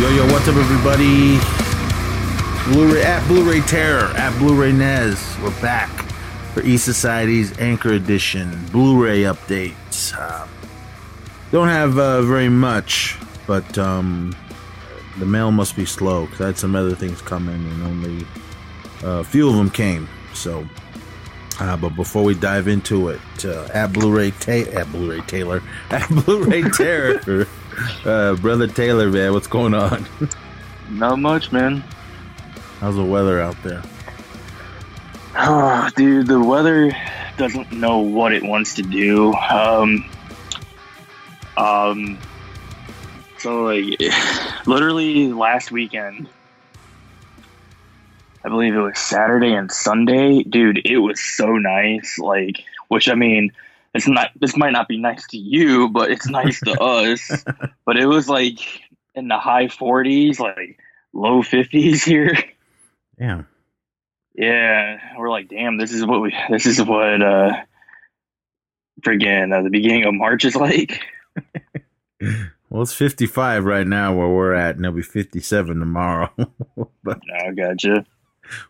Yo, yo, what's up, everybody? Blu-ray at Blu-ray Terror at Blu-ray Nez. We're back for E Society's Anchor Edition Blu-ray updates. Uh, don't have uh, very much, but um, the mail must be slow because I had some other things coming, and only uh, a few of them came. So, uh, but before we dive into it, uh, at Blu-ray Ta- at Blu-ray Taylor at Blu-ray Terror, uh, brother Taylor, man, what's going on? Not much, man. How's the weather out there? Oh, dude, the weather doesn't know what it wants to do. Um, um, so like, literally last weekend, I believe it was Saturday and Sunday, dude. It was so nice. Like, which I mean, it's not. This might not be nice to you, but it's nice to us. But it was like in the high 40s, like low 50s here. Yeah. Yeah, we're like, damn, this is what we, this is what, uh, friggin' uh, the beginning of March is like. Well, it's 55 right now where we're at, and it'll be 57 tomorrow. but I gotcha.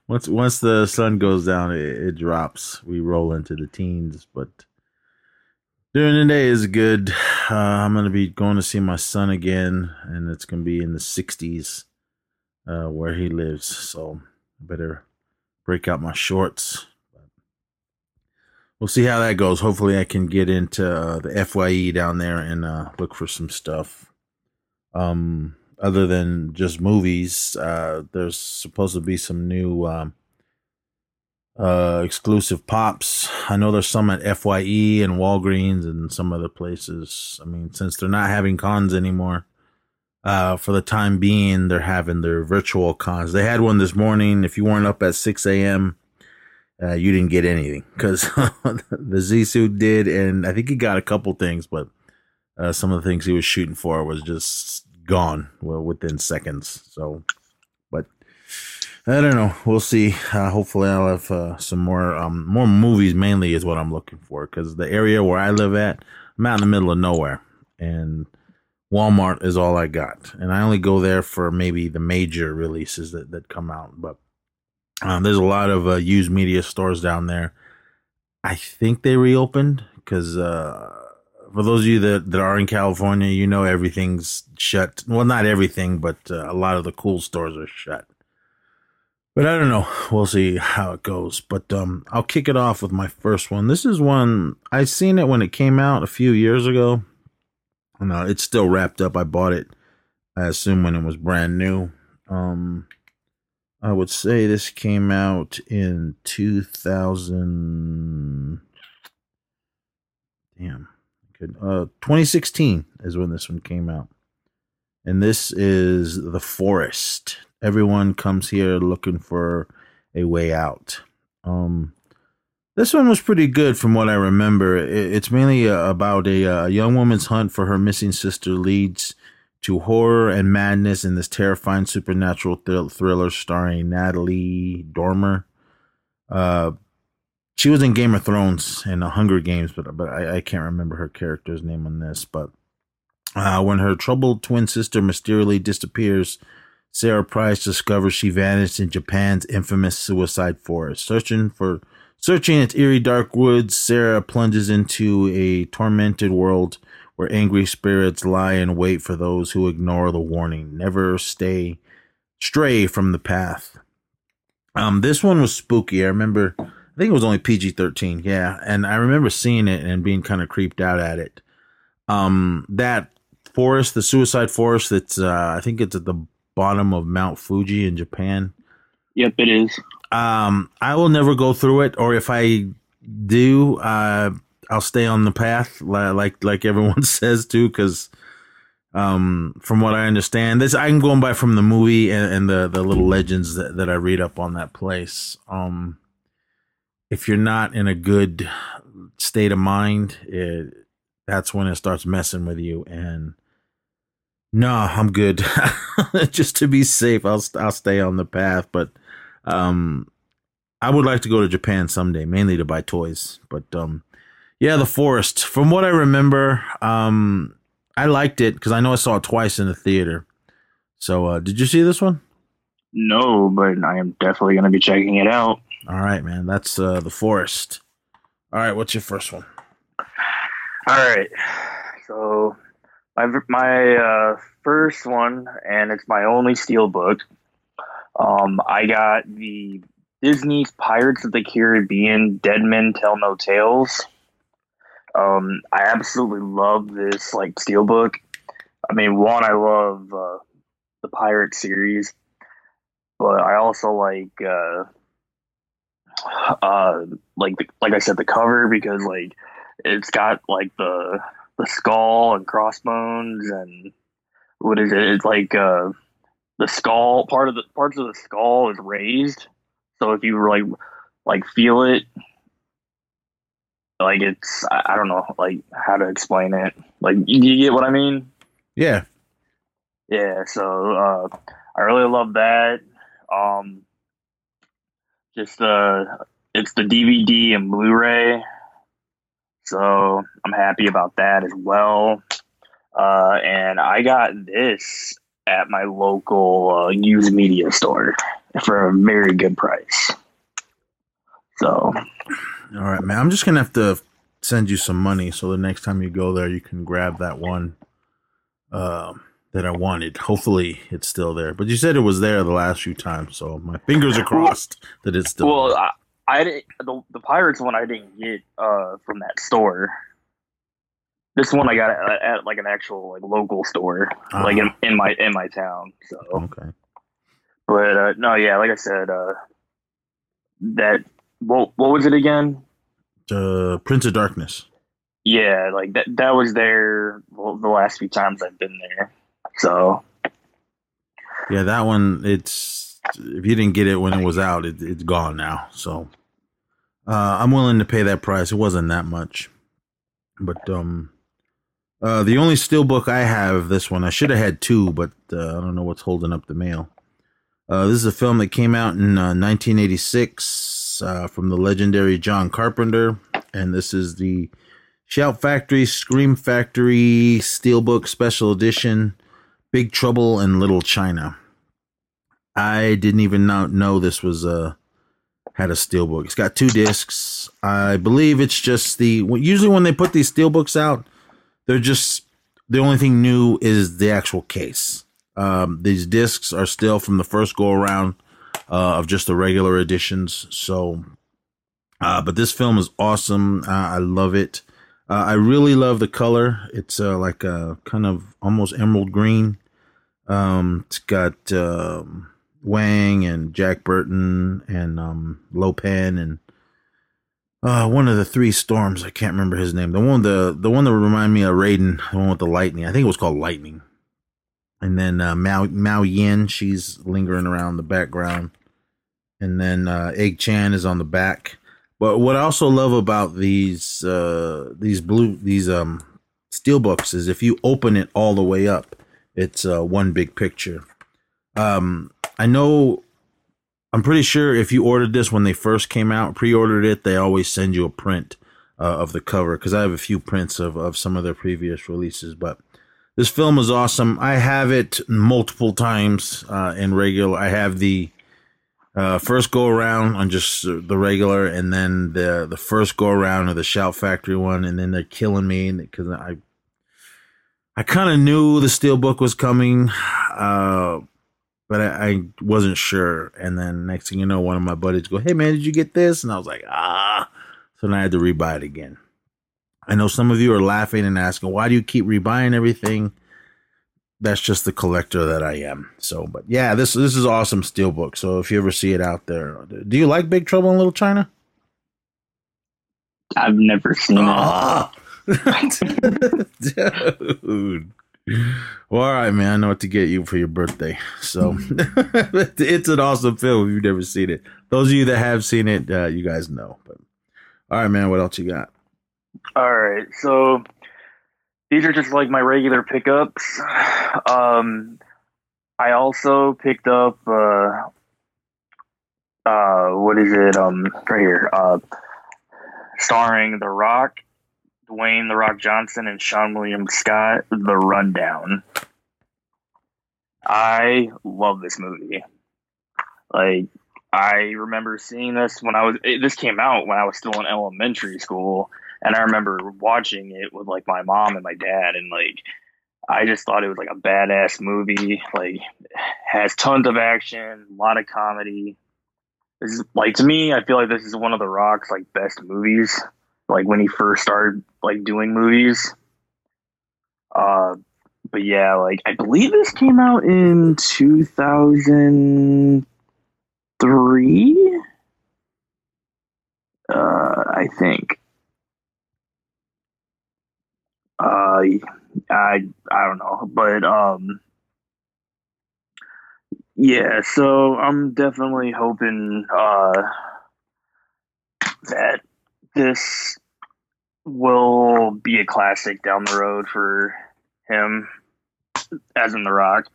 once once the sun goes down, it, it drops. We roll into the teens, but during the day is good. Uh, I'm gonna be going to see my son again, and it's gonna be in the 60s uh, where he lives. So I better break out my shorts. We'll see how that goes. Hopefully, I can get into uh, the Fye down there and uh, look for some stuff. Um, other than just movies, uh, there's supposed to be some new um, uh, exclusive pops. I know there's some at Fye and Walgreens and some other places. I mean, since they're not having cons anymore, uh, for the time being, they're having their virtual cons. They had one this morning. If you weren't up at 6 a.m., uh, you didn't get anything because the Z suit did, and I think he got a couple things, but uh, some of the things he was shooting for was just gone well within seconds. So, I don't know. We'll see. Uh, hopefully, I'll have uh, some more um, more movies. Mainly is what I'm looking for because the area where I live at, I'm out in the middle of nowhere, and Walmart is all I got, and I only go there for maybe the major releases that that come out, but. Um, there's a lot of uh, used media stores down there. I think they reopened because uh, for those of you that, that are in California, you know everything's shut. Well, not everything, but uh, a lot of the cool stores are shut. But I don't know. We'll see how it goes. But um, I'll kick it off with my first one. This is one I seen it when it came out a few years ago. And uh, it's still wrapped up. I bought it, I assume, when it was brand new. Um, I would say this came out in 2000. Damn. Good. Uh, 2016 is when this one came out. And this is The Forest. Everyone comes here looking for a way out. Um, this one was pretty good from what I remember. It's mainly uh, about a, a young woman's hunt for her missing sister leads to horror and madness in this terrifying supernatural thr- thriller starring Natalie Dormer. Uh, she was in Game of Thrones and the Hunger Games, but but I, I can't remember her character's name on this. But uh, when her troubled twin sister mysteriously disappears, Sarah Price discovers she vanished in Japan's infamous suicide forest. Searching for searching its eerie dark woods, Sarah plunges into a tormented world where angry spirits lie in wait for those who ignore the warning. Never stay stray from the path. Um, this one was spooky. I remember, I think it was only PG thirteen. Yeah, and I remember seeing it and being kind of creeped out at it. Um, that forest, the suicide forest, that's uh, I think it's at the bottom of Mount Fuji in Japan. Yep, it is. Um, I will never go through it, or if I do, uh, I'll stay on the path, like like everyone says too, because um, from what I understand, this I'm going by from the movie and, and the the little legends that, that I read up on that place. Um, if you're not in a good state of mind, it, that's when it starts messing with you. And no, I'm good. Just to be safe, I'll I'll stay on the path. But um, I would like to go to Japan someday, mainly to buy toys. But um, yeah, the forest. From what I remember, um, I liked it because I know I saw it twice in the theater. So, uh, did you see this one? No, but I am definitely going to be checking it out. All right, man. That's uh, the forest. All right, what's your first one? All right. So my my uh, first one, and it's my only steel book. Um, I got the Disney's Pirates of the Caribbean Dead Men Tell No Tales. Um, I absolutely love this like steelbook. I mean, one, I love uh, the pirate series, but I also like uh, uh, like the, like I said, the cover because like it's got like the the skull and crossbones and what is it? It's like uh, the skull part of the parts of the skull is raised, so if you like like feel it, like it's I, don't know like how to explain it. Like you, you get what I mean? Yeah. Yeah. So uh, I really love that. Um, just uh, it's the DVD and Blu-ray, so I'm happy about that as well. Uh, and I got this at my local uh, used media store for a very good price. So, all right, man. I'm just gonna have to send you some money so the next time you go there, you can grab that one uh, that I wanted. Hopefully, it's still there. But you said it was there the last few times, so my fingers are crossed that it's still. well, there. I, didn't the, the Pirates one I didn't get uh, from that store. This one I got at, at like an actual like local store, like in, in my in my town. So, okay. but uh, no, yeah, like I said, uh, that what what was it again? The Prince of Darkness. Yeah, like that that was there well, the last few times I've been there. So Yeah, that one. It's if you didn't get it when it was out, it, it's gone now. So uh, I'm willing to pay that price. It wasn't that much, but um, uh, the only steelbook I have this one. I should have had two, but uh, I don't know what's holding up the mail. Uh, this is a film that came out in uh, 1986 uh, from the legendary John Carpenter, and this is the Shout Factory Scream Factory Steelbook Special Edition. Big Trouble in Little China. I didn't even know, this was uh had a steelbook. It's got two discs. I believe it's just the usually when they put these steelbooks out, they're just the only thing new is the actual case. Um, these discs are still from the first go around uh, of just the regular editions. So, uh, but this film is awesome. Uh, I love it. Uh, I really love the color. It's uh, like a kind of almost emerald green. Um, it's got um, Wang and Jack Burton and um, Lo Pan and uh, one of the three storms. I can't remember his name. The one the the one that remind me of Raiden. The one with the lightning. I think it was called Lightning. And then uh, Mao Mao Yin. She's lingering around the background. And then uh, Egg Shen is on the back. But what I also love about these uh, these blue these um steel books is if you open it all the way up, it's uh, one big picture. Um, I know, I'm pretty sure if you ordered this when they first came out, pre-ordered it, they always send you a print uh, of the cover because I have a few prints of of some of their previous releases. But this film is awesome. I have it multiple times uh, in regular. I have the uh, first go around on just the regular, and then the the first go around of the Shout Factory one, and then they're killing me because I I kind of knew the Steelbook was coming, uh, but I, I, wasn't sure. And then next thing you know, one of my buddies go, "Hey man, did you get this?" And I was like, "Ah." So then I had to rebuy it again. I know some of you are laughing and asking, "Why do you keep rebuying everything?" that's just the collector that I am. So, but yeah, this this is awesome steelbook. So if you ever see it out there, do you like Big Trouble in Little China? I've never seen oh. it, dude. Well, all right, man. I know what to get you for your birthday. So it's an awesome film. If you've never seen it, those of you that have seen it, uh, you guys know. But all right, man. What else you got? All right, so these are just like my regular pickups. Um, I also picked up uh, uh, what is it? Um, right here, uh, starring The Rock, Dwayne The Rock Johnson, and Seann William Scott. The Rundown. I love this movie. Like I remember seeing this when I was it, this came out when I was still in elementary school and I remember watching it with like my mom and my dad and like I just thought it was like a badass movie. Like has tons of action, a lot of comedy. This is like to me, I feel like this is one of the Rock's like best movies. Like when he first started like doing movies. Uh but yeah, like I believe this came out in two thousand three. Uh I think. Uh I I don't know, but um, yeah. So I'm definitely hoping uh that this will be a classic down the road for him, as in The Rock.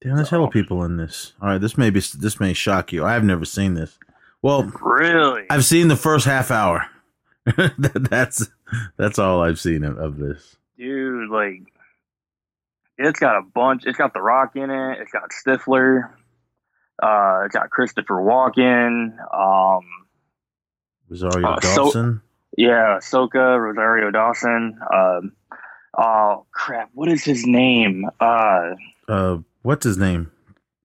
Damn, there's hella people in this. All right, this may be this may shock you. I've never seen this. Well, really, I've seen the first half hour. that's that's all I've seen of, of, this. Dude, like it's got a bunch. It's got The Rock in it. It's got Stifler. Uh, it's got Christopher Walken. Um, Rosario uh, Dawson. So, yeah, Soka Rosario Dawson. Um, oh crap, what is his name? Uh, uh, what's his name?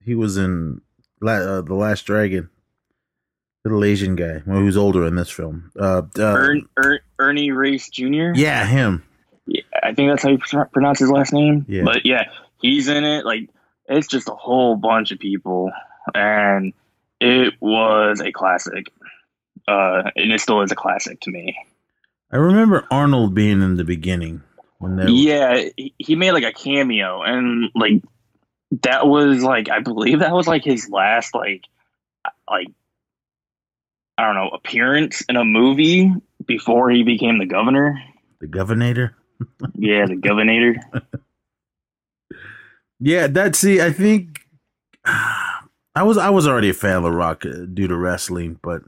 He was in La- uh, the Last Dragon little Asian guy well, who's older in this film. Uh, uh er, er, Ernie Reyes Jr. Yeah, him. Yeah, I think that's how you pronounce his last name. Yeah. But yeah, he's in it. Like it's just a whole bunch of people, and it was a classic. Uh, and it still is a classic to me. I remember Arnold being in the beginning when they. Yeah, he made like a cameo, and like that was like I believe that was like his last like like I don't know, appearance in a movie before he became the governor. The governor? yeah, the governor. yeah, that see, I think I was I was already a fan of Rock uh, due to wrestling, but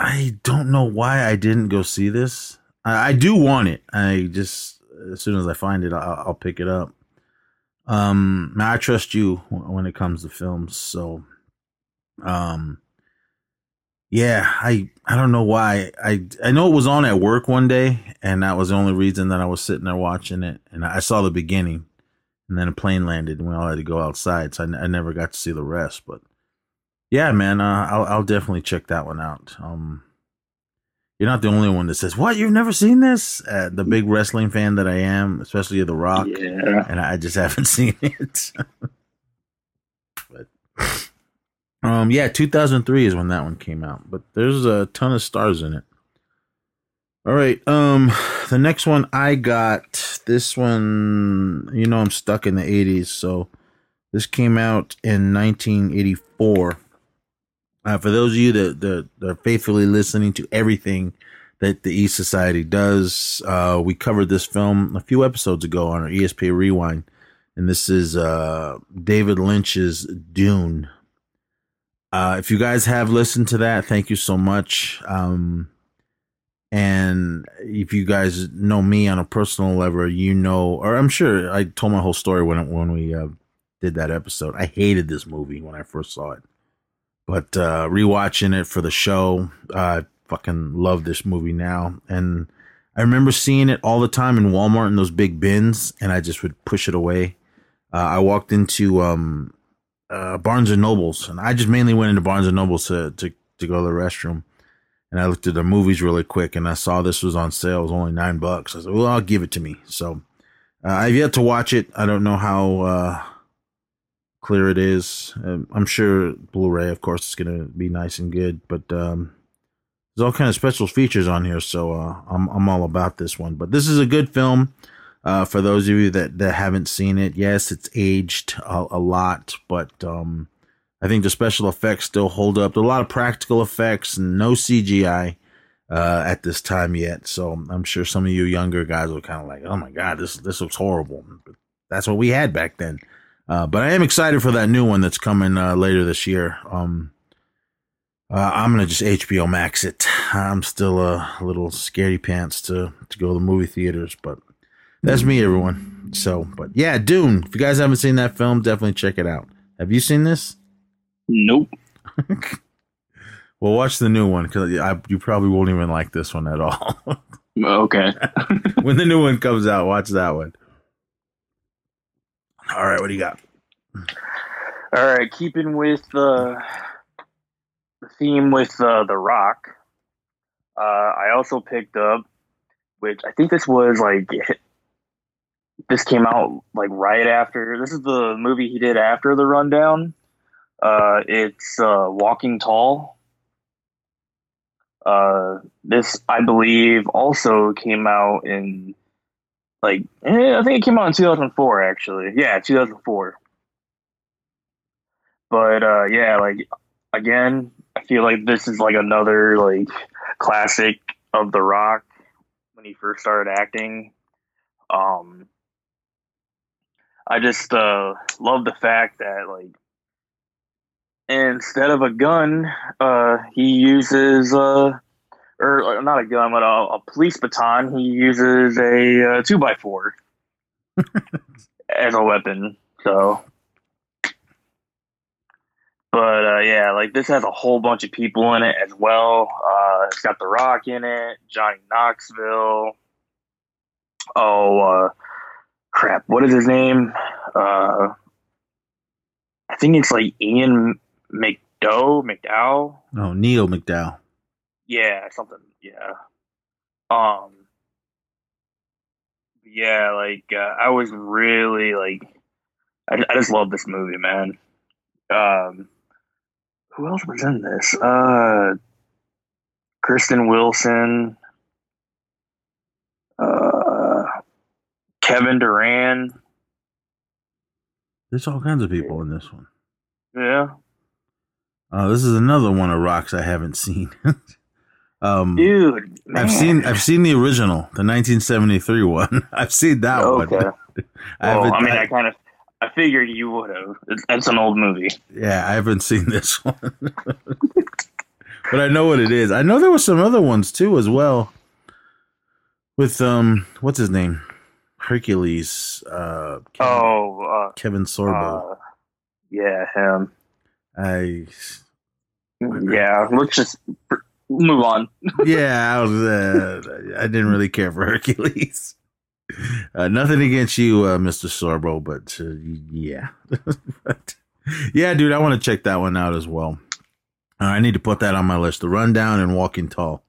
I don't know why I didn't go see this. I, I do want it. I just as soon as I find it, I'll, I'll pick it up. Um, I trust you when it comes to films, so um, yeah, I I don't know why. I I know it was on at work one day, and that was the only reason that I was sitting there watching it. And I saw the beginning, and then a plane landed, and we all had to go outside, so I, I never got to see the rest. But yeah, man, uh, I'll I'll definitely check that one out. Um, you're not the only one that says, "What? You've never seen this?" Uh, the big wrestling fan that I am, especially The Rock, yeah. and I just haven't seen it. but um, yeah, 2003 is when that one came out, but there's a ton of stars in it. All right, um, the next one I got, this one, you know, I'm stuck in the 80s, so this came out in 1984. Uh, for those of you that, that, that are faithfully listening to everything that the East Society does, uh, we covered this film a few episodes ago on our ESP Rewind, and this is uh, David Lynch's Dune. Uh, if you guys have listened to that, thank you so much. Um, and if you guys know me on a personal level, you know, or I'm sure I told my whole story when when we uh, did that episode. I hated this movie when I first saw it, but uh, rewatching it for the show, I fucking love this movie now. And I remember seeing it all the time in Walmart in those big bins, and I just would push it away. Uh, I walked into um, uh, Barnes and Nobles, and I just mainly went into Barnes and Nobles to to to go to the restroom. And I looked at the movies really quick, and I saw this was on sale. It was only nine bucks. I said, "Well, I'll give it to me." So uh, I've yet to watch it. I don't know how uh, clear it is. Um, I'm sure Blu-ray, of course, is going to be nice and good. But um, there's all kind of special features on here, so uh, I'm I'm all about this one. But this is a good film. Uh, for those of you that, that haven't seen it, yes, it's aged a, a lot, but um, I think the special effects still hold up. There's a lot of practical effects, no CGI uh, at this time yet. So I'm sure some of you younger guys are kind of like, "Oh my god, this this looks horrible." But that's what we had back then. Uh, but I am excited for that new one that's coming uh, later this year. Um, uh, I'm gonna just HBO Max it. I'm still a little scaredy pants to to go to the movie theaters, but that's me, everyone. So, but yeah, Dune. If you guys haven't seen that film, definitely check it out. Have you seen this? Nope. well, watch the new one because you probably won't even like this one at all. okay. when the new one comes out, watch that one. All right, what do you got? All right, keeping with the the theme with uh, the Rock, uh, I also picked up, which I think this was like this came out like right after. This is the movie he did after the Rundown. Uh, it's uh, Walking Tall. Uh, this I believe also came out in like eh, I think it came out in 2004 actually. Yeah, 2004. But uh, yeah, like again, I feel like this is like another like classic of The Rock when he first started acting. Um, I just uh, love the fact that like instead of a gun, uh, he uses uh, or uh, not a gun, but a, a police baton. He uses a, uh, two by four as a weapon. So, but uh, yeah, like this has a whole bunch of people in it as well. Uh, it's got The Rock in it, Johnny Knoxville. Oh, uh, crap! What is his name? Uh, I think it's like Ian McDowell. McDowell. Oh, Neil McDowell. Yeah, something. Yeah. Um. Yeah, like uh, I was really like, I, I just love this movie, man. Um, who else was in this? Uh, Kristen Wilson, uh, Kevin Durand. There's all kinds of people in this one. Yeah. Uh, this is another one of rocks I haven't seen. um, Dude, man. I've seen I've seen the original, the 1973 one. I've seen that okay. one. I, well, I mean, I, I kind of I figured you would have. It's, an old movie. Yeah, I haven't seen this one, but I know what it is. I know there were some other ones too, as well. With um, what's his name? Hercules. Uh, Kevin, oh, uh, Kevin Sorbo. Uh, yeah, him. I. Yeah, let's just move on. yeah, I was. Uh, I didn't really care for Hercules. Uh, nothing against you, uh, Mr. Sorbo, but uh, yeah, but, yeah, dude, I want to check that one out as well. Uh, I need to put that on my list. The rundown and walking tall.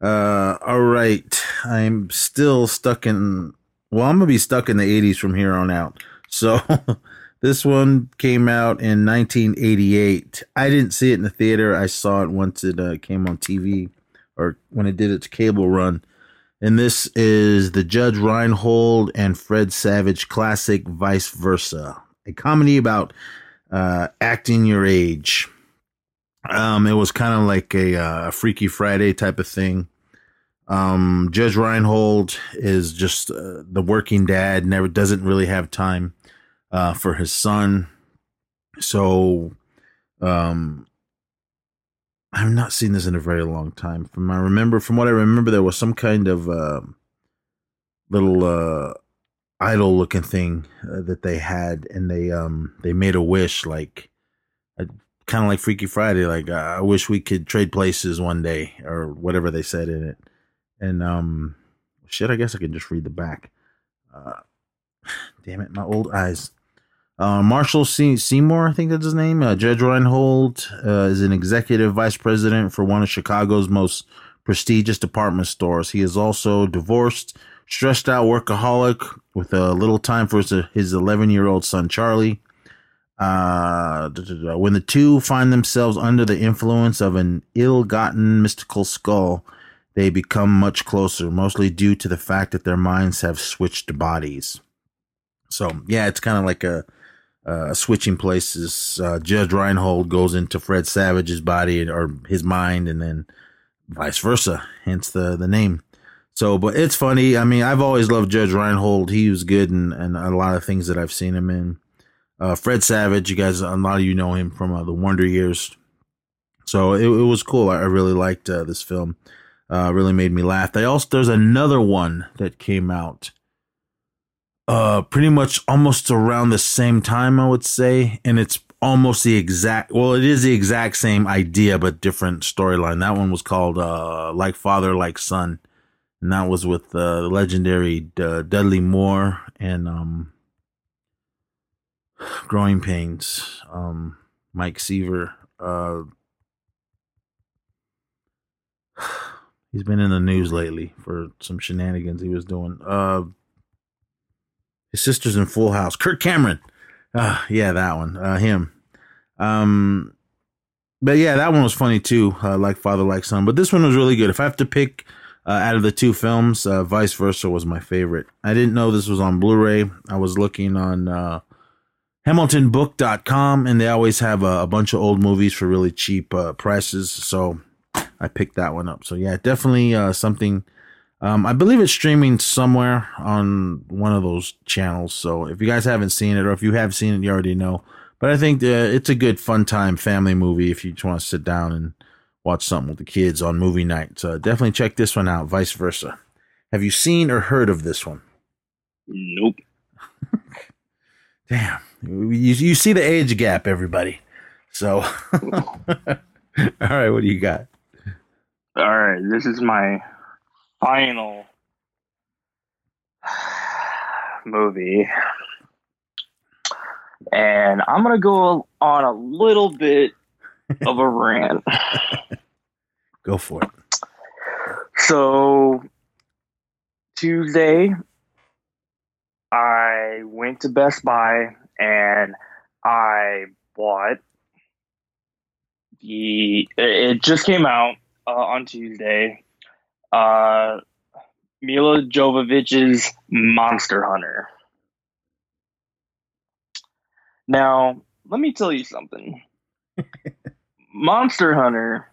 Uh, all right, I'm still stuck in. Well, I'm gonna be stuck in the '80s from here on out. So this one came out in 1988. I didn't see it in the theater. I saw it once it uh, came on TV or when it did its cable run and this is the Judge Reinhold and Fred Savage classic Vice Versa, a comedy about uh, acting your age. Um, it was kind of like a, uh, Freaky Friday type of thing. Um, Judge Reinhold is just uh, the working dad, never doesn't really have time uh, for his son. So, um, I've not seen this in a very long time. From I remember, from what I remember, there was some kind of uh, little uh, idol looking thing uh, that they had, and they um they made a wish, like kind of like Freaky Friday, like I wish we could trade places one day, or whatever they said in it. And um, shit, I guess I can just read the back. Uh, damn it, my old eyes. Uh, Marshall Seymour, I think that's his name. Uh, Judge Reinhold uh, is an executive vice president for one of Chicago's most prestigious department stores. He is also divorced, stressed out workaholic with a little time for his 11 year old son, Charlie. Uh, when the two find themselves under the influence of an ill gotten mystical skull, they become much closer, mostly due to the fact that their minds have switched bodies. So, yeah, it's kind of like a uh, switching places. Uh, Judge Reinhold goes into Fred Savage's body or his mind, and then vice versa. Hence the the name. So, but it's funny. I mean, I've always loved Judge Reinhold. He was good in, in a lot of things that I've seen him in. Uh, Fred Savage, you guys, a lot of you know him from uh, the Wonder Years. So it, it was cool. I, I really liked uh, this film. Uh, really made me laugh. They also there's another one that came out uh, pretty much almost around the same time, I would say, and it's almost the exact. Well, it is the exact same idea, but different storyline. That one was called uh, "Like Father, Like Son," and that was with uh, the legendary uh, Dudley Moore and um, Growing Pains, um, Mike Seaver. Uh, he's been in the news lately for some shenanigans he was doing. Uh, his sister's in Full House. Kirk Cameron. Uh, yeah, that one. Uh, him. Um, but yeah, that one was funny too. Uh, like Father, like Son. But this one was really good. If I have to pick uh, out of the two films, uh, Vice Versa was my favorite. I didn't know this was on Blu-ray. I was looking on uh, HamiltonBook.com, and they always have a, a, bunch of old movies for really cheap uh, prices. So I picked that one up. So yeah, definitely uh, something. Um, I believe it's streaming somewhere on one of those channels. So if you guys haven't seen it, or if you have seen it, you already know. But I think uh, it's a good fun time family movie if you just want to sit down and watch something with the kids on movie night. So definitely check this one out. Vice versa. Have you seen or heard of this one? Nope. Damn, you, you see the age gap, everybody. So, all right, what do you got? All right, this is my final movie. And I'm going to go on a little bit of a rant. Go for it. So, Tuesday, I went to Best Buy and I bought the. It just came out uh, on Tuesday. Uh, Milla Jovovich's Monster Hunter. Now, let me tell you something. Monster Hunter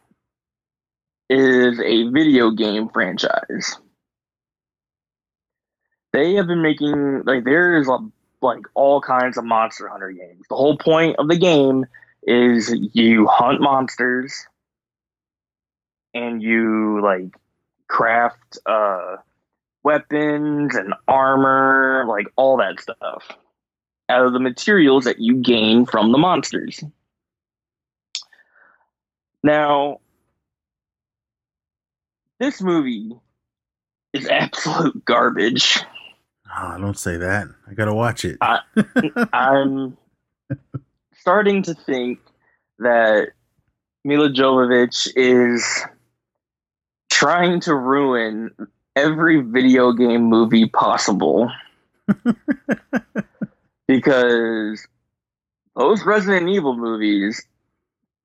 is a video game franchise. They have been making like there is a, like all kinds of Monster Hunter games. The whole point of the game is you hunt monsters and you like craft uh weapons and armor, like all that stuff out of the materials that you gain from the monsters. Now, this movie is absolute garbage. Oh, don't say that. I gotta watch it. I, I'm starting to think that Milla Jovovich is trying to ruin every video game movie possible. because those Resident Evil movies.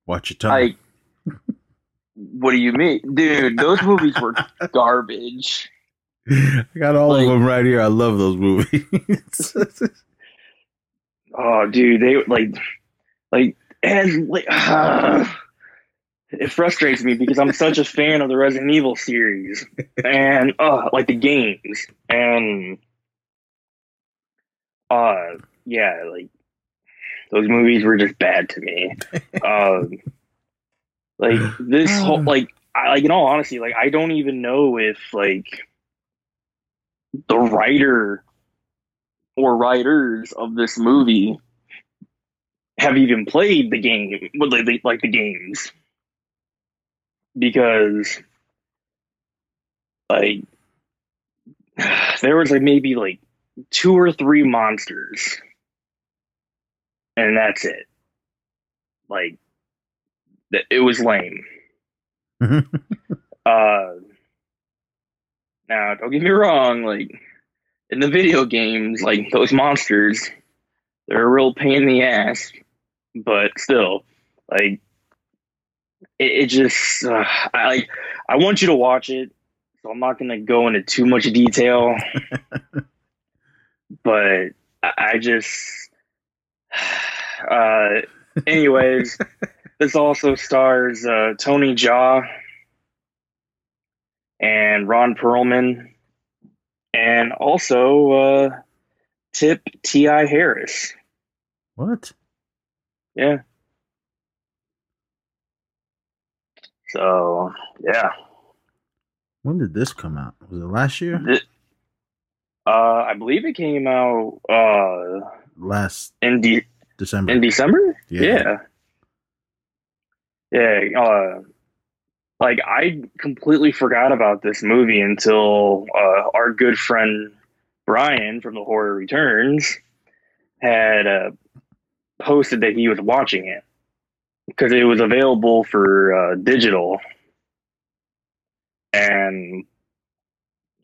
Watch your tongue. Like, what do you mean, dude? Those movies were garbage. I got all like, of them right here. I love those movies. oh, dude, they like, like, and like, uh, it frustrates me because I'm such a fan of the Resident Evil series and uh, like the games. And uh, yeah, like those movies were just bad to me. um, like this whole like I like in all honesty, like I don't even know if like the writer or writers of this movie have even played the game, like, like the games, because like there was like maybe like two or three monsters and that's it. Like, it was lame. uh, now, don't get me wrong. Like, in the video games, like those monsters, they're a real pain in the ass. But still, like, it, it just, uh, I like, I want you to watch it. So I'm not going to go into too much detail. but I just uh, anyways, this also stars uh, Tony Jaa and Ron Perlman, and also uh, Tip T.I. Harris. What? Yeah. So, yeah. When did this come out? Was it last year? This, Uh, I believe it came out uh last in de- December. in December. Yeah. Yeah. Yeah. Uh, like I completely forgot about this movie until uh, our good friend Brian from the Horror Returns had uh, posted that he was watching it because it was available for uh, digital, and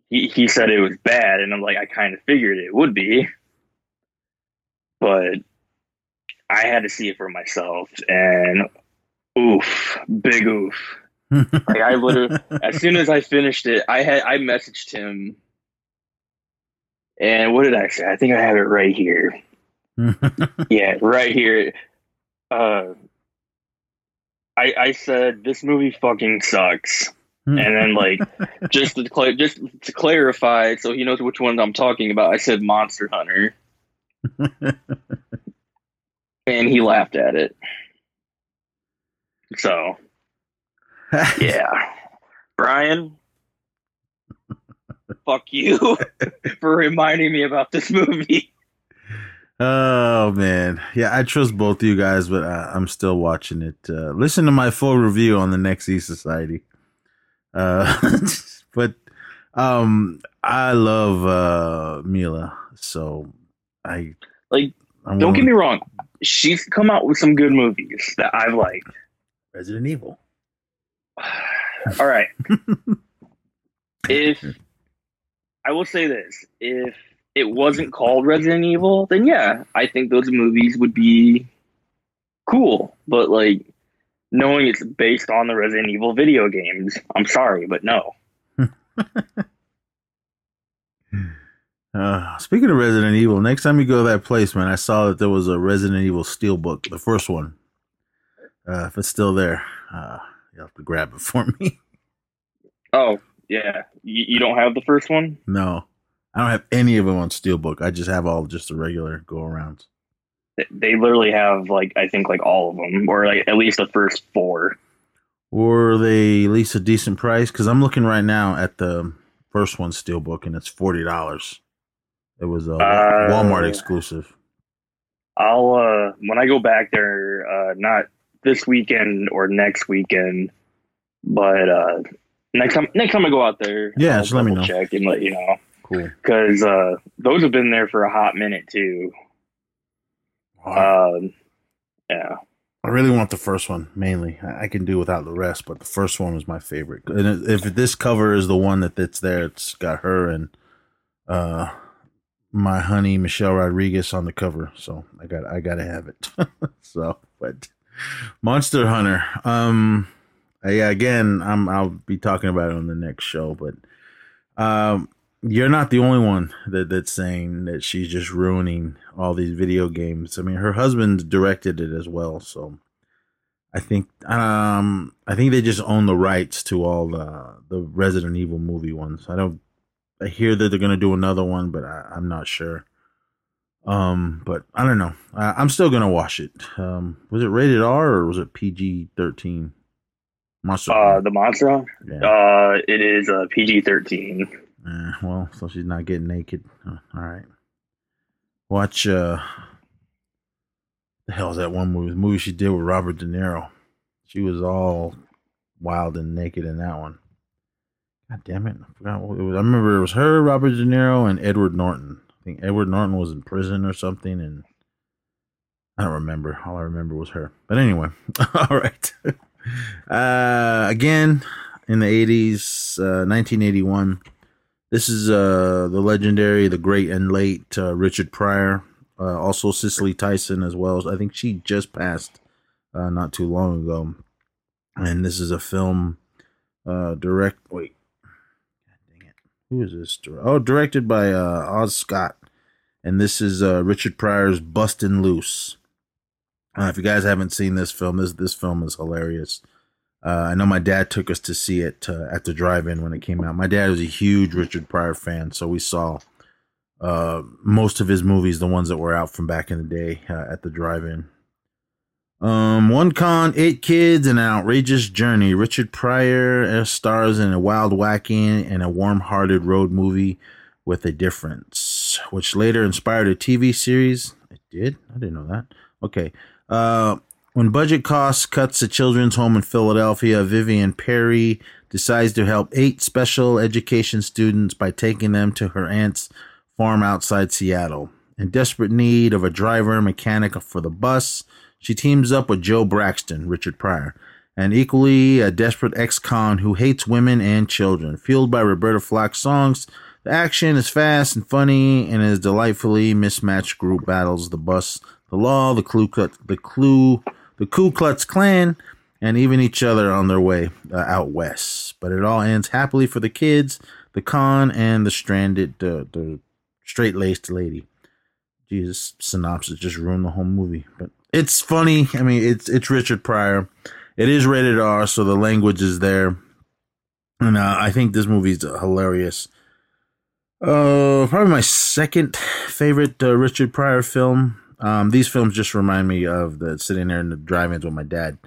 he he said it was bad, and I'm like, I kind of figured it would be, but I had to see it for myself, and oof, big oof. like I literally, as soon as I finished it, I had I messaged him, and what did I say? I think I have it right here. yeah, right here. Uh, I I said this movie fucking sucks, hmm. and then like just to cla- just to clarify, so he knows which ones I'm talking about. I said Monster Hunter, and he laughed at it. So yeah, Brian, fuck you for reminding me about this movie. Oh man, yeah, I trust both of you guys, but I, I'm still watching it. Uh, listen to my full review on the Next E Society. Uh, but um, I love uh Milla, so I Like, I'm don't get me wrong, she's come out with some good movies that I've liked. Resident Evil. All right. if I will say this, if it wasn't called Resident Evil, then yeah, I think those movies would be cool. But like knowing it's based on the Resident Evil video games, I'm sorry, but no. Uh, speaking of Resident Evil, next time you go to that place, man, I saw that there was a Resident Evil Steelbook, the first one. Uh, if it's still there, uh, you have to grab it for me. Oh, yeah. You, you don't have the first one? no, I don't have any of them on Steelbook. I just have all just the regular go arounds. They- literally have like I think like all of them, or like at least the first four. Or they at least a decent price? Because I'm looking right now at the first one Steelbook, and it's forty dollars. It was a Uh, Walmart exclusive. I'll uh when I go back there, uh not this weekend or next weekend, but uh next time next time I go out there, Yeah, I'll just let me know. check and let you know Cool. because uh those have been there for a hot minute too. Um, yeah, I really want the first one mainly. I I can do without the rest, but the first one was my favorite. And if this cover is the one that that's there, it's got her and uh my honey Michelle Rodriguez on the cover. So I got I got to have it. so, but Monster Hunter. Um yeah, again, I'm I'll be talking about it on the next show, but um you're not the only one that that's saying that she's just ruining all these video games. I mean, her husband directed it as well, so I think um I think they just own the rights to all the the Resident Evil movie ones. I don't I hear that they're gonna do another one, but I, I'm not sure. Um, but I don't know. I, I'm still gonna watch it. Um, was it rated R or was it PG thirteen? Monster. uh, the monster. yeah. Uh, it is uh, PG thirteen. Eh, well, so she's not getting naked. Uh, all right. Watch uh the hell's that one movie? The movie she did with Robert De Niro. She was all wild and naked in that one. God damn it. I forgot what it was. I remember it was her, Robert De Niro, and Edward Norton. I think Edward Norton was in prison or something and I don't remember. All I remember was her. But anyway, all right. Uh again in the 80s, uh 1981. This is uh, the legendary, the great and late uh, Richard Pryor. Uh, also Cicely Tyson as well. I think she just passed uh, not too long ago. And this is a film uh, direct. Wait, God dang it, who is this? Oh, directed by uh, Oz Scott. And this is uh, Richard Pryor's "Bustin' Loose." Uh, if you guys haven't seen this film, this this film is hilarious. Uh, I know my dad took us to see it uh, at the drive-in when it came out. My dad was a huge Richard Pryor fan, so we saw uh, most of his movies, the ones that were out from back in the day, uh, at the drive-in. Um, one con, eight kids, and an outrageous journey. Richard Pryor uh, stars in a wild, wacky, and a warm-hearted road movie with a Difference, which later inspired a TV series. It did? I didn't know that. Okay. Uh, when budget costs cuts a children's home in Philadelphia, Vivian Perry decides to help eight special education students by taking them to her aunt's farm outside Seattle. In desperate need of a driver and mechanic for the bus, she teams up with Joe Braxton, Richard Pryor, an equally a desperate ex-con who hates women and children. Fueled by Roberta Flack's songs, the action is fast and funny and is delightfully mismatched group battles the bus, the law, the Ku the Clue, the Ku Klux Klan, and even each other on their way uh, out west. But it all ends happily for the kids, the con, and the stranded, uh, the straight laced lady. Jesus, synopsis just ruined the whole movie. But it's funny. I mean, it's it's Richard Pryor. It is rated R, so the language is there, and uh, I think this movie's hilarious. Uh, probably my second favorite uh, Richard Pryor film. Um, these films just remind me of the sitting there in the drive-ins with my dad.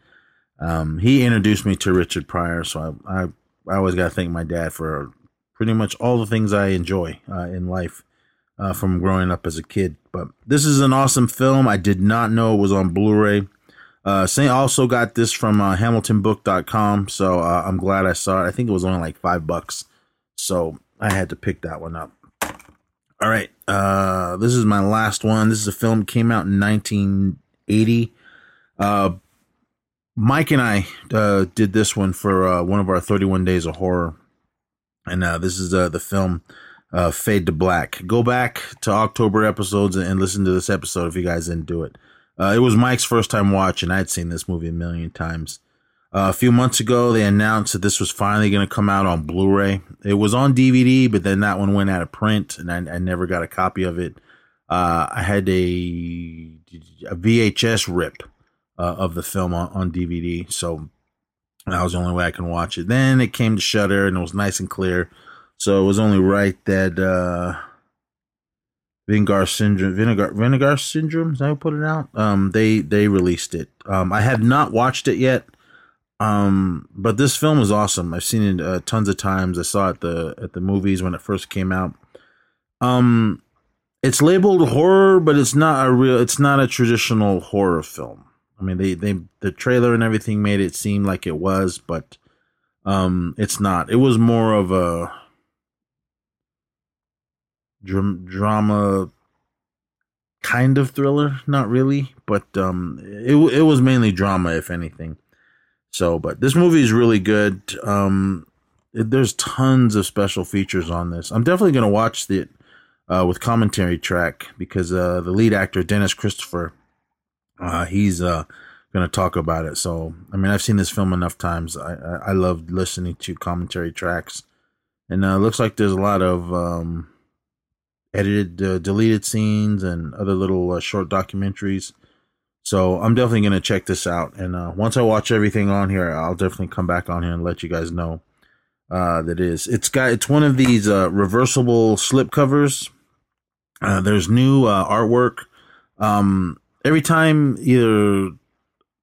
Um, he introduced me to Richard Pryor, so I I, I always got to thank my dad for pretty much all the things I enjoy uh, in life uh, from growing up as a kid. But this is an awesome film. I did not know it was on Blu-ray. Uh, Saint also got this from uh, HamiltonBook.com, so uh, I'm glad I saw it. I think it was only like five bucks, so I had to pick that one up. All right, uh, this is my last one. This is a film came out in 1980. Uh, Mike and I uh, did this one for uh, one of our 31 days of horror, and uh, this is uh, the film Fade to Black. Go back to October episodes and listen to this episode if you guys didn't do it. It was Mike's first time watching. I'd seen this movie a million times. Uh, a few months ago, they announced that this was finally going to come out on Blu-ray. It was on DVD, but then that one went out of print, and I, I never got a copy of it. Uh, I had a, a VHS rip uh, of the film on, on DVD, so that was the only way I can watch it. Then it came to Shudder, and it was nice and clear. So it was only right that uh Vinegar syndrome vinegar vinegar syndrome, is that how put it out? Um they they released it. Um I have not watched it yet. Um but this film is awesome. I've seen it uh, tons of times. I saw it the at the movies when it first came out. Um it's labeled horror, but it's not a real it's not a traditional horror film. I mean they they the trailer and everything made it seem like it was, but um it's not. It was more of a dr- drama kind of thriller not really but um it it was mainly drama if anything so but this movie is really good. Um it, there's tons of special features on this. I'm definitely going to watch it uh, with commentary track because uh, the lead actor dennis christopher uh, he's uh, going to talk about it. So i mean i've seen this film enough times. I i, I love listening to commentary tracks. And uh, looks like there's a lot of um edited uh, deleted scenes and other little uh, short documentaries. So I'm definitely to check this out. And uh, once I watch everything on here, I'll definitely come back on here and let you guys know uh, that is. It's got it's one of these uh, reversible slip covers. Uh, there's new uh, artwork. Um, every time either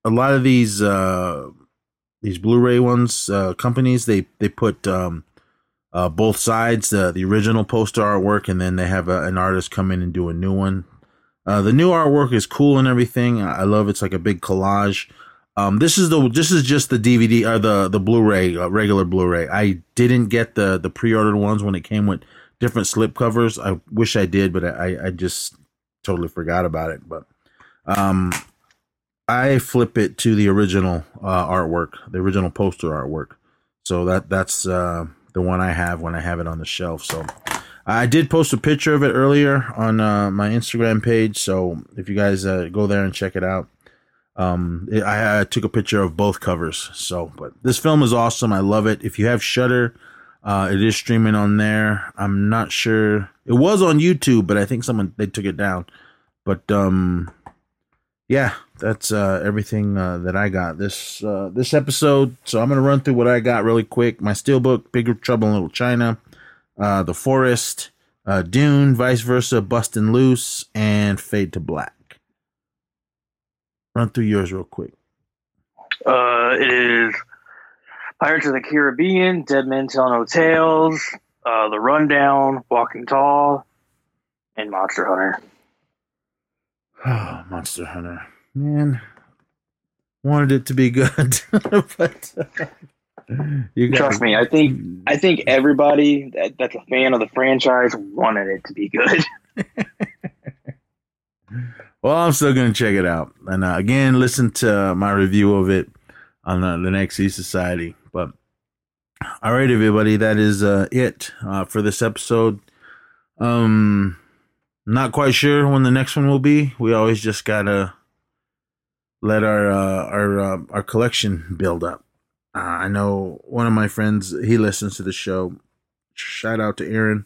a lot of these uh, these Blu-ray ones uh, companies they they put um, uh, both sides, uh, the original poster artwork, and then they have a, an artist come in and do a new one. Uh, the new artwork is cool and everything. I love it's like a big collage. Um, this is the this is just the DVD or the the Blu-ray uh, regular Blu-ray. I didn't get the the pre-ordered ones when it came with different slip covers. I wish I did, but I I just totally forgot about it. But um, I flip it to the original uh, artwork, the original poster artwork. So that that's uh, the one I have when I have it on the shelf. So I did post a picture of it earlier on uh, my Instagram page. So if you guys uh, go there and check it out, um, it, I, I, took a picture of both covers. So, but this film is awesome. I love it. If you have Shudder, uh, it is streaming on there. I'm not sure it was on YouTube, but I think someone they took it down. But um, yeah, that's uh, everything uh, that I got this uh, this episode. So I'm gonna run through what I got really quick. My steelbook, Bigger Trouble in Little China, uh, The Forest, uh, Dune, Vice Versa, Bustin' Loose, and Fade to Black. Run through yours real quick. Uh, it is Pirates of the Caribbean, Dead Men Tell No Tales, uh, The Rundown, Walking Tall, and Monster Hunter. Oh, Monster Hunter, man, wanted it to be good, but you trust me. I think I think everybody that, that's a fan of the franchise wanted it to be good. well, I'm still gonna check it out, and uh, again, listen to my review of it on uh, the next E Society. But all right, everybody, that is uh, it uh, for this episode. Um, not quite sure when the next one will be. We always just gotta let our uh, our uh, our collection build up. Uh, I know one of my friends he listens to the show. Shout out to Aaron.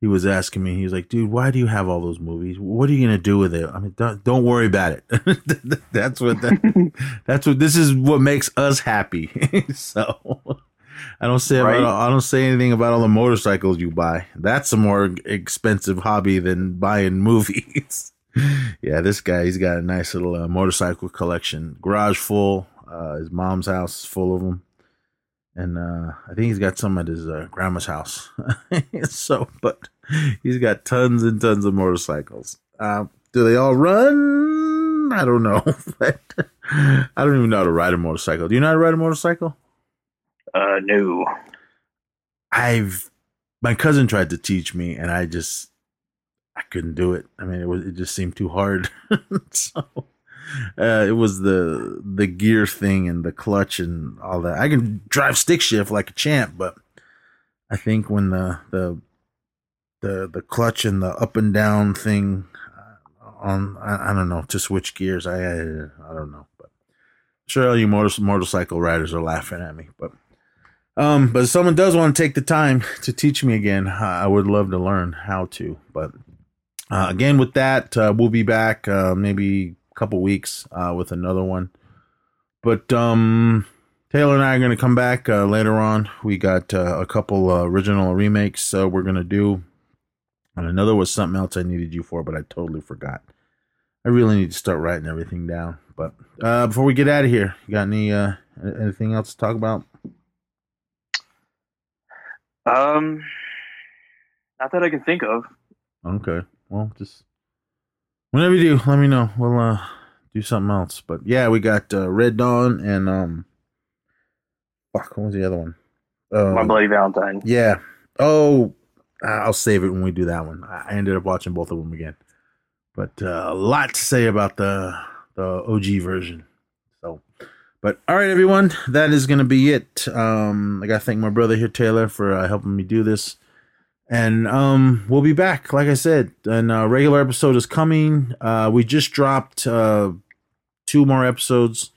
He was asking me. He was like, "Dude, why do you have all those movies? What are you gonna do with it? I mean, don't, don't worry about it. that's what that, that's what this is. What makes us happy. so I don't say right. about, I don't say anything about all the motorcycles you buy. That's a more expensive hobby than buying movies. yeah, this guy he's got a nice little uh, motorcycle collection. Garage full. Uh, his mom's house is full of them, and uh, I think he's got some at his uh, grandma's house. so, but he's got tons and tons of motorcycles. Uh, do they all run? I don't know. I don't even know how to ride a motorcycle. Do you know how to ride a motorcycle? Uh, no. I've my cousin tried to teach me, and I just I couldn't do it. I mean, it was it just seemed too hard. so uh, it was the the gear thing and the clutch and all that. I can drive stick shift like a champ, but I think when the the the the clutch and the up and down thing uh, on I, I don't know to switch gears. I I, I don't know, but I'm sure all you motor, motorcycle riders are laughing at me, but. Um, but if someone does want to take the time to teach me again, I would love to learn how to. But uh, again, with that, uh, we'll be back uh, maybe couple weeks uh, with another one. But um, Taylor and I are going to come back uh, later on. We got uh, a couple original remakes we're going to do. And another was something else I needed you for, but I totally forgot. I really need to start writing everything down. But before we get out of here, you got any anything else to talk about? Um, not that I can think of. Okay. Well, just whenever you do, let me know. We'll uh do something else. But yeah, we got uh, Red Dawn and um, fuck, what was the other one? Uh, My Bloody Valentine. Yeah. Oh, I'll save it when we do that one. I ended up watching both of them again, but uh, a lot to say about the the OG version. So but all right, everyone, that is going to be it. Um, I got to thank my brother here, Taylor, for uh, helping me do this. And um, we'll be back, like I said. And a uh, regular episode is coming. Uh, we just dropped uh, two more episodes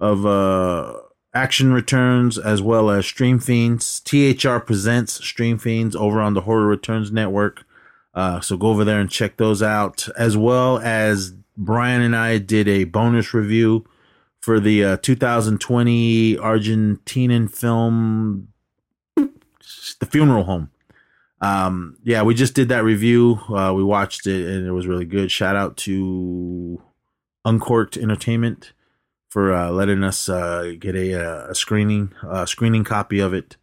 of uh, Action Returns as well as Stream Fiends. THR presents Stream Fiends over on the Horror Returns Network. Uh, so go over there and check those out. As well as Brian and I did a bonus review for the uh, 2020 Argentinian film, The Funeral Home. Um, yeah, we just did that review. Uh, we watched it and it was really good. Shout out to Uncorked Entertainment for uh, letting us uh, get a, uh, a screening a screening copy of it.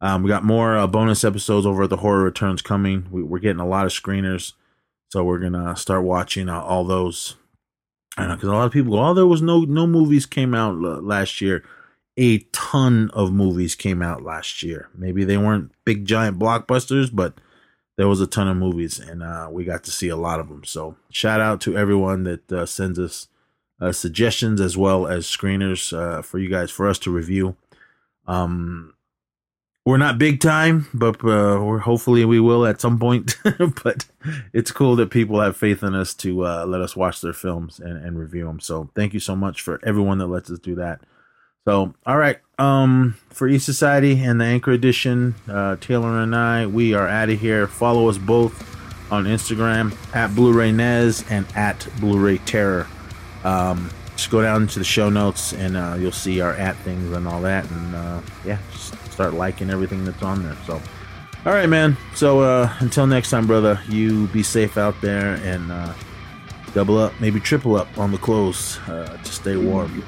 Um, we got more uh, bonus episodes over at the Horror Returns coming. We, are getting a lot of screeners, so we're gonna start watching uh, all those I know because a lot of people go, "Oh, there was no no movies came out last year." A ton of movies came out last year. Maybe they weren't big giant blockbusters, but there was a ton of movies, and uh, we got to see a lot of them. So shout out to everyone that uh, sends us uh, suggestions as well as screeners uh, for you guys for us to review. Um, we're not big time, but uh, we're hopefully we will at some point. but it's cool that people have faith in us to uh, let us watch their films and, and review them. So thank you so much for everyone that lets us do that. So all right, um, for E Society and the Anchor Edition, uh, Taylor and I, we are out of here. Follow us both on Instagram at Blu-ray Nez and at Blu-ray Terror. Um, just go down to the show notes and uh, you'll see our at things and all that. And uh, yeah, just start liking everything that's on there. So, all right, man. So uh, until next time, brother, you be safe out there and uh, double up, maybe triple up on the clothes uh, to stay warm.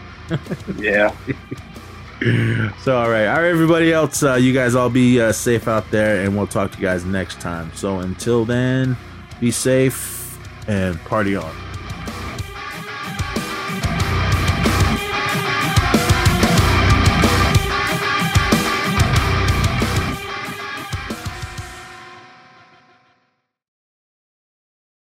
Yeah. so all right, all right, everybody else, uh, you guys all be uh, safe out there, and we'll talk to you guys next time. So until then, be safe and party on.